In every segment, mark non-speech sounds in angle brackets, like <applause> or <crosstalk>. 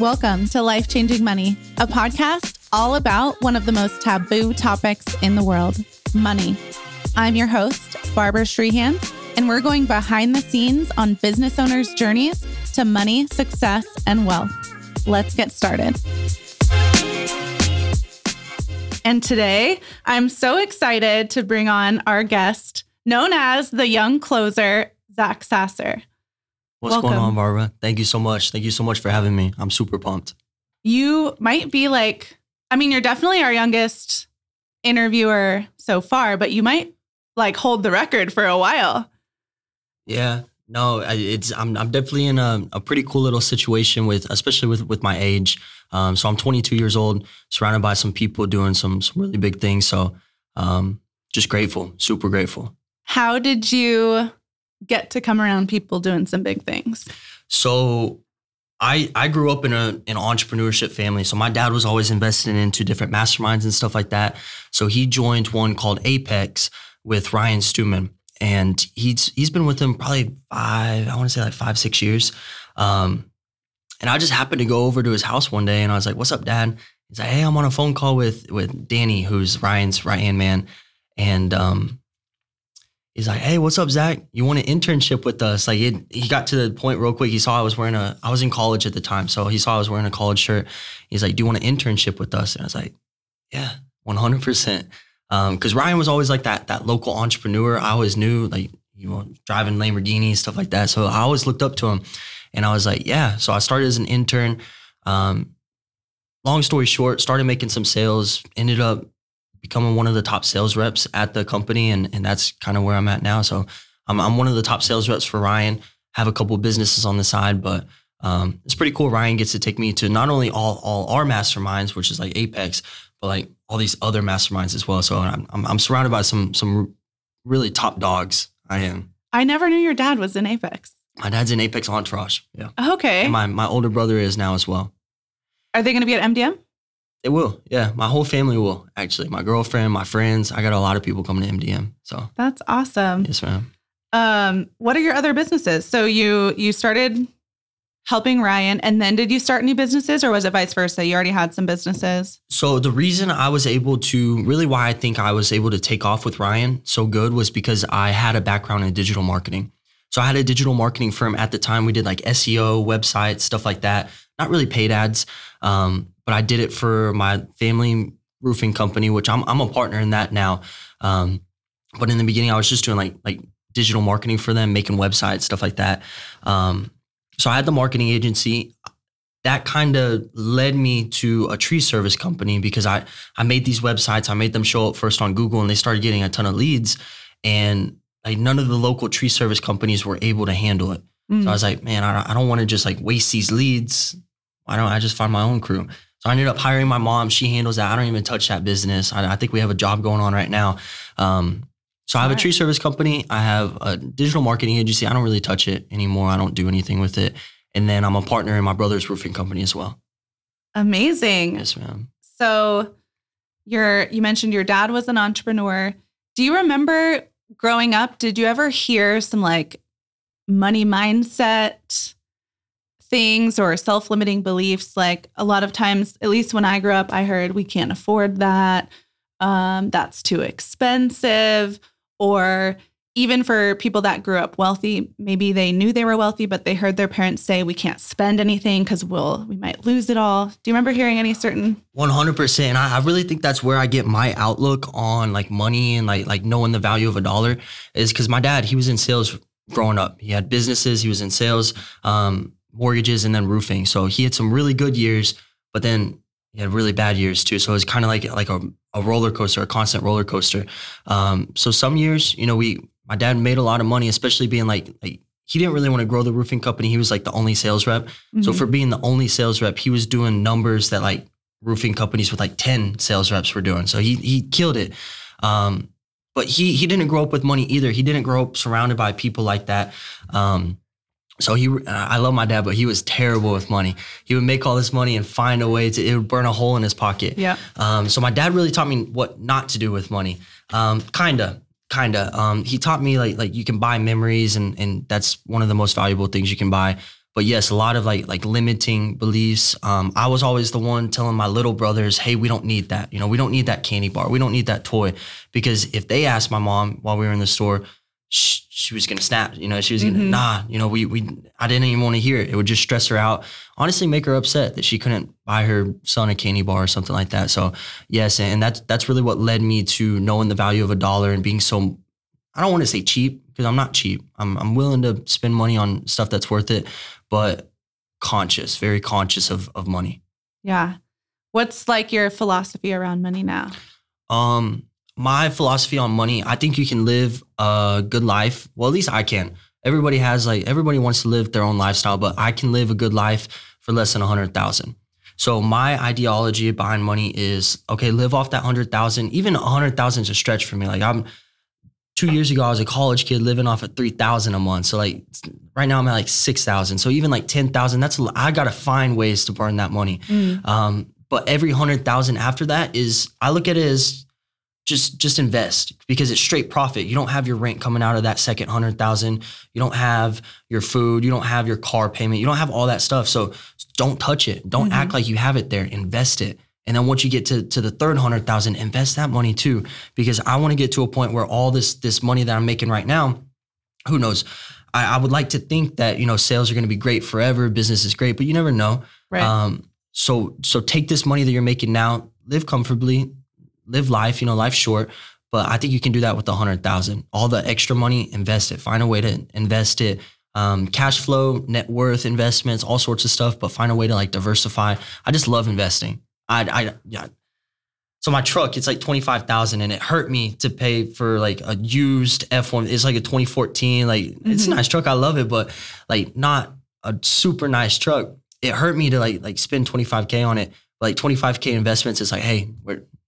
Welcome to Life Changing Money, a podcast all about one of the most taboo topics in the world money. I'm your host, Barbara Strehans, and we're going behind the scenes on business owners' journeys to money, success, and wealth. Let's get started. And today, I'm so excited to bring on our guest, known as the young closer, Zach Sasser. What's Welcome. going on, Barbara? Thank you so much. Thank you so much for having me. I'm super pumped. You might be like, I mean, you're definitely our youngest interviewer so far, but you might like hold the record for a while. Yeah, no, it's I'm I'm definitely in a, a pretty cool little situation with, especially with with my age. Um, so I'm 22 years old, surrounded by some people doing some some really big things. So, um, just grateful, super grateful. How did you get to come around people doing some big things? So I I grew up in a an entrepreneurship family. So my dad was always investing into different masterminds and stuff like that. So he joined one called Apex with Ryan Stewman. And he's he's been with him probably five, I want to say like five, six years. Um, and I just happened to go over to his house one day and I was like, What's up, Dad? He's like, Hey, I'm on a phone call with with Danny, who's Ryan's right hand man. And um he's like, "Hey, what's up, Zach? You want an internship with us?" Like, it, he got to the point real quick. He saw I was wearing a, I was in college at the time, so he saw I was wearing a college shirt. He's like, "Do you want an internship with us?" And I was like, "Yeah, one hundred percent." Because Ryan was always like that, that local entrepreneur. I always knew, like, you know, driving Lamborghinis, stuff like that. So I always looked up to him, and I was like, "Yeah." So I started as an intern. Um, long story short, started making some sales. Ended up becoming one of the top sales reps at the company, and and that's kind of where I'm at now. So I'm I'm one of the top sales reps for Ryan. Have a couple of businesses on the side, but um, it's pretty cool. Ryan gets to take me to not only all all our masterminds, which is like Apex, but like all these other masterminds as well. So I'm I'm, I'm surrounded by some some really top dogs. I am. I never knew your dad was in Apex. My dad's in Apex Entourage. Yeah. Okay. And my my older brother is now as well. Are they going to be at MDM? It will. Yeah. My whole family will actually. My girlfriend, my friends. I got a lot of people coming to MDM. So That's awesome. yes, ma'am. Um, what are your other businesses? So you you started helping Ryan, and then did you start new businesses, or was it vice versa? You already had some businesses. So the reason I was able to really why I think I was able to take off with Ryan so good was because I had a background in digital marketing. So I had a digital marketing firm at the time. We did like SEO, websites, stuff like that. Not really paid ads, um, but I did it for my family roofing company, which I'm I'm a partner in that now. Um, but in the beginning, I was just doing like like digital marketing for them, making websites, stuff like that. Um, so I had the marketing agency that kind of led me to a tree service company because I I made these websites, I made them show up first on Google, and they started getting a ton of leads, and like none of the local tree service companies were able to handle it. Mm. So I was like, man, I don't, I don't want to just like waste these leads. Why don't I just find my own crew? So I ended up hiring my mom. She handles that. I don't even touch that business. I, I think we have a job going on right now. Um, so I have a tree service company. I have a digital marketing agency. I don't really touch it anymore. I don't do anything with it. And then I'm a partner in my brother's roofing company as well. Amazing. Yes, ma'am. So your you mentioned your dad was an entrepreneur. Do you remember growing up, did you ever hear some like money mindset things or self-limiting beliefs? Like a lot of times, at least when I grew up, I heard we can't afford that. Um, that's too expensive. Or even for people that grew up wealthy, maybe they knew they were wealthy, but they heard their parents say we can't spend anything because we'll we might lose it all. Do you remember hearing any certain One hundred percent. I I really think that's where I get my outlook on like money and like like knowing the value of a dollar is because my dad he was in sales growing up. He had businesses. He was in sales, um, mortgages, and then roofing. So he had some really good years, but then he had really bad years too. So it's kind of like like a, a roller coaster, a constant roller coaster. Um, so some years, you know, we my dad made a lot of money, especially being like like he didn't really want to grow the roofing company. He was like the only sales rep. So Mhm. for being the only sales rep, he was doing numbers that like roofing companies with like 10 sales reps were doing. So he he killed it. Um, but he he didn't grow up with money either. He didn't grow up surrounded by people like that. Um, so he I love my dad, but he was terrible with money. He would make all this money and find a way to it would burn a hole in his pocket. Yeah. Um, so my dad really taught me what not to do with money. Um, kinda, kinda. Um, he taught me like like you can buy memories, and and that's one of the most valuable things you can buy. but yes, a lot of like like limiting beliefs. Um, I was always the one telling my little brothers, "Hey, we don't need that. You know, we don't need that candy bar. We don't need that toy." Because if they asked my mom while we were in the store, she, she was gonna snap. You know, she was gonna Mhm. nah. You know, we we I didn't even want to hear it. It would just stress her out. Honestly, make her upset that she couldn't buy her son a candy bar or something like that. So yes, and that's that's really what led me to knowing the value of a dollar and being so. I don't want to say cheap because I'm not cheap. I'm I'm willing to spend money on stuff that's worth it, but conscious, very conscious of of money. Yeah. What's like your philosophy around money now? Um, my philosophy on money, I think you can live a good life. Well, at least I can. Everybody has like everybody wants to live their own lifestyle, but I can live a good life for less than a hundred thousand. So my ideology behind money is okay, live off that hundred thousand. Even a hundred thousand is a stretch for me. Like I'm two years ago, I was a college kid living off of three thousand a month. So like right now I'm at like six thousand. So even like ten thousand, that's a I gotta find ways to burn that money. Um, but every hundred thousand after that is I look at it as just just invest because it's straight profit. You don't have your rent coming out of that second hundred thousand. You don't have your food. You don't have your car payment. You don't have all that stuff. So don't touch it. Don't Mhm. act like you have it there. Invest it. And then once you get to, to the third hundred thousand, invest that money too. Because I want to get to a point where all this this money that I'm making right now, who knows? I, I would like to think that you know sales are going to be great forever. Business is great, but you never know. Right. Um, so so take this money that you're making now, live comfortably, live life. You know, life's short, but I think you can do that with a hundred thousand. All the extra money, invest it. Find a way to invest it. Um, cash flow, net worth, investments, all sorts of stuff. But find a way to like diversify. I just love investing. I I yeah. So my truck, it's like twenty five thousand, and it hurt me to pay for like a used F one. It's like a twenty fourteen. Like it's a Mhm. nice truck, I love it, but like not a super nice truck. It hurt me to like like spend twenty five k on it. Like twenty five k investments, it's like hey,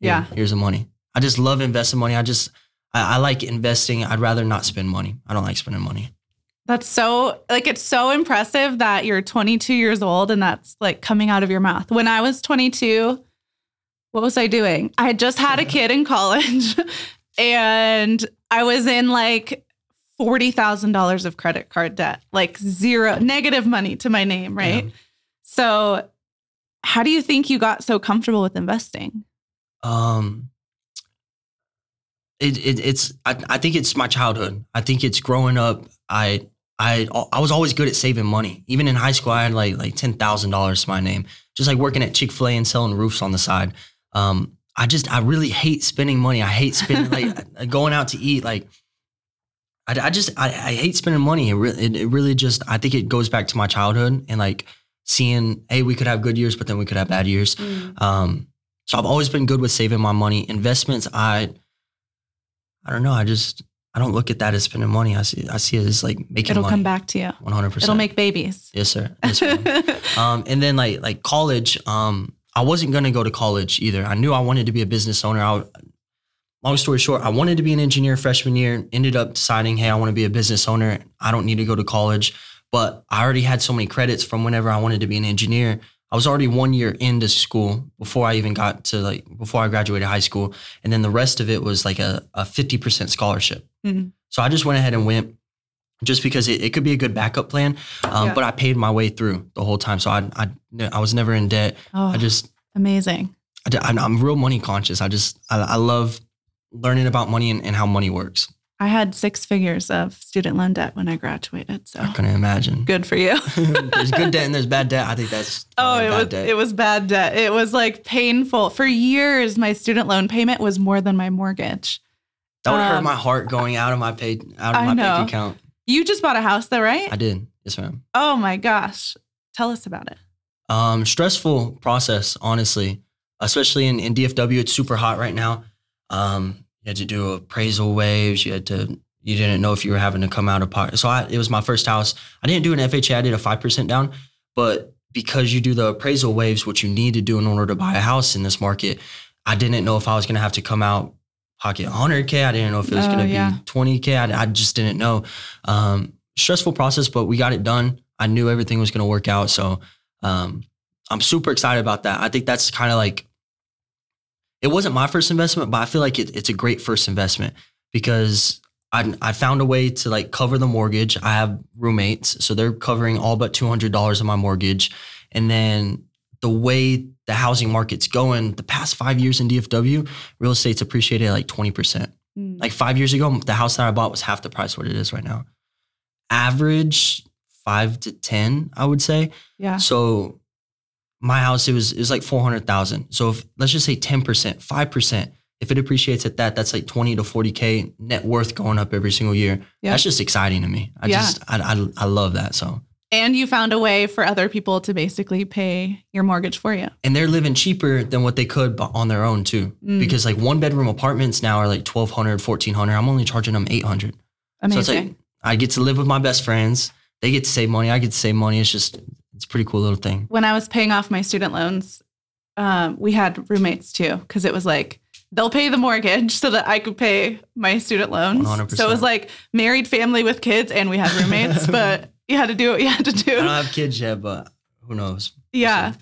here- Yeah. here's the money. I just love investing money. I just I, I like investing. I'd rather not spend money. I don't like spending money. That's so like it's so impressive that you're 22 years old and that's like coming out of your mouth. When I was 22, what was I doing? I had just had a <laughs> kid in college <laughs> and I was in like $40,000 of credit card debt, like zero negative money to my name, right? Yeah. So how do you think you got so comfortable with investing? Um, it, it it's I, I think it's my childhood. I think it's growing up. I I I was always good at saving money. Even in high school, I had like like ten thousand dollars to my name, just like working at Chick Fil A and selling roofs on the side. Um, I just I really hate spending money. I hate spending like <laughs> going out to eat. Like I, I just I, I hate spending money. It really it, it really just I think it goes back to my childhood and like seeing hey we could have good years, but then we could have bad years. Um, so I've always been good with saving my money. Investments, I, I don't know. I just I don't look at that as spending money. I see I see it as like making It'll money. come back to you. One hundred percent. It'll make babies. yes, sir. Yes, <laughs> um, and then like like college. Um, I wasn't gonna go to college either. I knew I wanted to be a business owner. I, long story short, I wanted to be an engineer freshman year. Ended up deciding, hey, I want to be a business owner. I don't need to go to college. But I already had so many credits from whenever I wanted to be an engineer. I was already one year into school before I even got to like before I graduated high school, and then the rest of it was like a a fifty percent scholarship. Mhm. So I just went ahead and went, just because it, it could be a good backup plan. Um, Yeah. But I paid my way through the whole time, so I I I was never in debt. Oh, I just amazing. I, I'm real money conscious. I just I, I love learning about money and, and how money works. I had six figures of student loan debt when I graduated. So I couldn't imagine. good for you. <laughs> there's good debt and there's bad debt. I think that's <laughs> Oh, it bad was debt. it was bad debt. It was like painful. For years, my student loan payment was more than my mortgage. that would hurt um, my heart going out of my pay out of I my know. bank account. You just bought a house though, right? I did. Yes, ma'am. oh my gosh. Tell us about it. Um, stressful process, honestly, especially in, in DFW. It's super hot right now. Um, you had to do appraisal waivers. You had to, you didn't know if you were having to come out of pocket. So I, it was my first house. I didn't do an FHA. I did a 5% down, but because you do the appraisal waivers, what you need to do in order to buy a house in this market, I didn't know if I was going to have to come out pocket 100K. I didn't know if it was Oh, going to yeah. be 20K. I, I just didn't know. Um, stressful process, but we got it done. I knew everything was going to work out. So, um, I'm super excited about that. I think that's kind of like, it wasn't my first investment, but I feel like it, it's a great first investment because I, I found a way to like cover the mortgage. I have roommates, so they're covering all but two hundred dollars of my mortgage. And then the way the housing market's going, the past five years in DFW, real estate's appreciated at like twenty percent. Mm. Like five years ago, the house that I bought was half the price what it is right now. Average five to ten, I would say. yeah. So my house, it was it was like four hundred thousand. So if let's just say ten percent, five percent, if it appreciates at that, that's like twenty to forty k net worth going up every single year. Yeah. That's just exciting to me. I Yeah. just I, I I love that. So And you found a way for other people to basically pay your mortgage for you. and they're living cheaper than what they could on their own too. Mm. Because like one bedroom apartments now are like 1200, 1400. I'm only charging them 800. Amazing. So it's like I get to live with my best friends. They get to save money. I get to save money. It's just it's a pretty cool little thing. when I was paying off my student loans, um, we had roommates too, because it was like they'll pay the mortgage so that I could pay my student loans. 100%. So it was like married family with kids, and we had roommates, <laughs> but you had to do what you had to do. I don't have kids yet, but who knows? Yeah.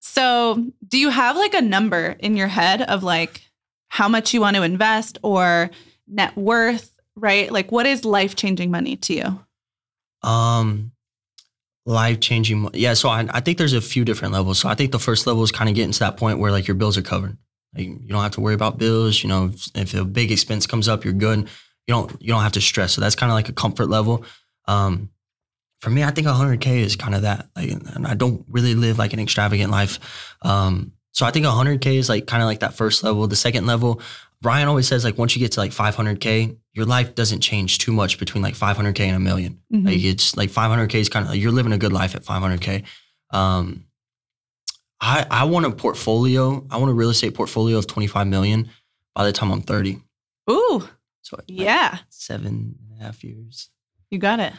So, do you have like a number in your head of like how much you want to invest or net worth, right? Like, what is life changing money to you? Um, life changing. Yeah. So I, I think there's a few different levels. So I think the first level is kind of getting to that point where like your bills are covered. Like you don't have to worry about bills. You know, if, if a big expense comes up, you're good. You don't you don't have to stress. So that's kind of like a comfort level. Um, for me, I think 100k is kind of that. Like, and I don't really live like an extravagant life. Um, so I think 100k is like kind of like that first level. The second level, Ryan always says like once you get to like 500k, your life doesn't change too much between like 500k and a million. Mhm. Like it's like 500k is kind of like you're living a good life at 500k. Um, I I want a portfolio. I want a real estate portfolio of 25 million by the time I'm 30. Ooh, So like yeah, seven and a half years. you got it.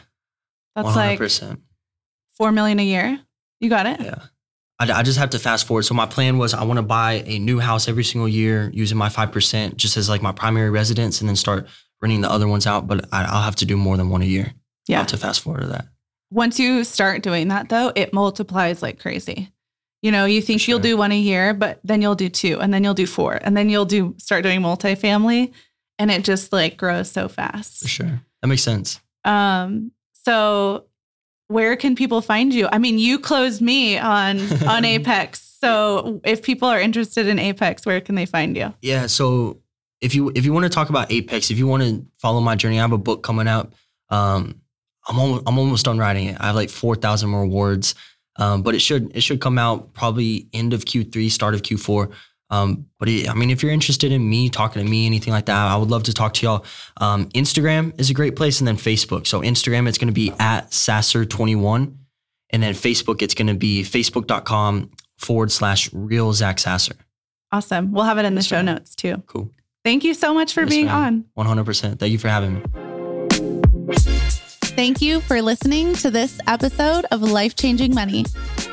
That's like 100%. four million a year. You got it. Yeah. I, I just have to fast forward. So my plan was I want to buy a new house every single year using my 5% just as like my primary residence and then start renting the other ones out. But I, I'll have to do more than one a year. I Yeah. have to fast forward to that. Once you start doing that, though, it multiplies like crazy. You know, you think you'll do one a year, but then you'll do two, and then you'll do four, and then you'll do start doing multifamily, and it just like grows so fast. For sure. That makes sense. Um, so where can people find you? I mean, you closed me on <laughs> on Apex. So if people are interested in Apex, where can they find you? Yeah. So if you if you want to talk about Apex, if you want to follow my journey, I have a book coming out. Um, I'm almost I'm almost done writing it. I have like four thousand more words, um, but it should it should come out probably end of Q3, start of Q4. Um, but it, I mean, if you're interested in me talking to me, anything like that, I would love to talk to y'all. Um, Instagram is a great place, and then Facebook. So Instagram, it's going to be at Sasser21, and then Facebook, it's going to be facebook.com forward slash real Zach Sasser. Awesome. We'll have it in the Yes, show notes too. Cool. Thank you so much for Yes, being on. 100%. Thank you for having me. Thank you for listening to this episode of Life Changing Money.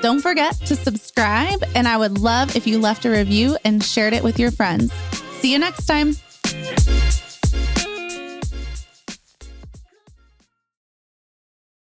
Don't forget to subscribe, and I would love if you left a review and shared it with your friends. See you next time.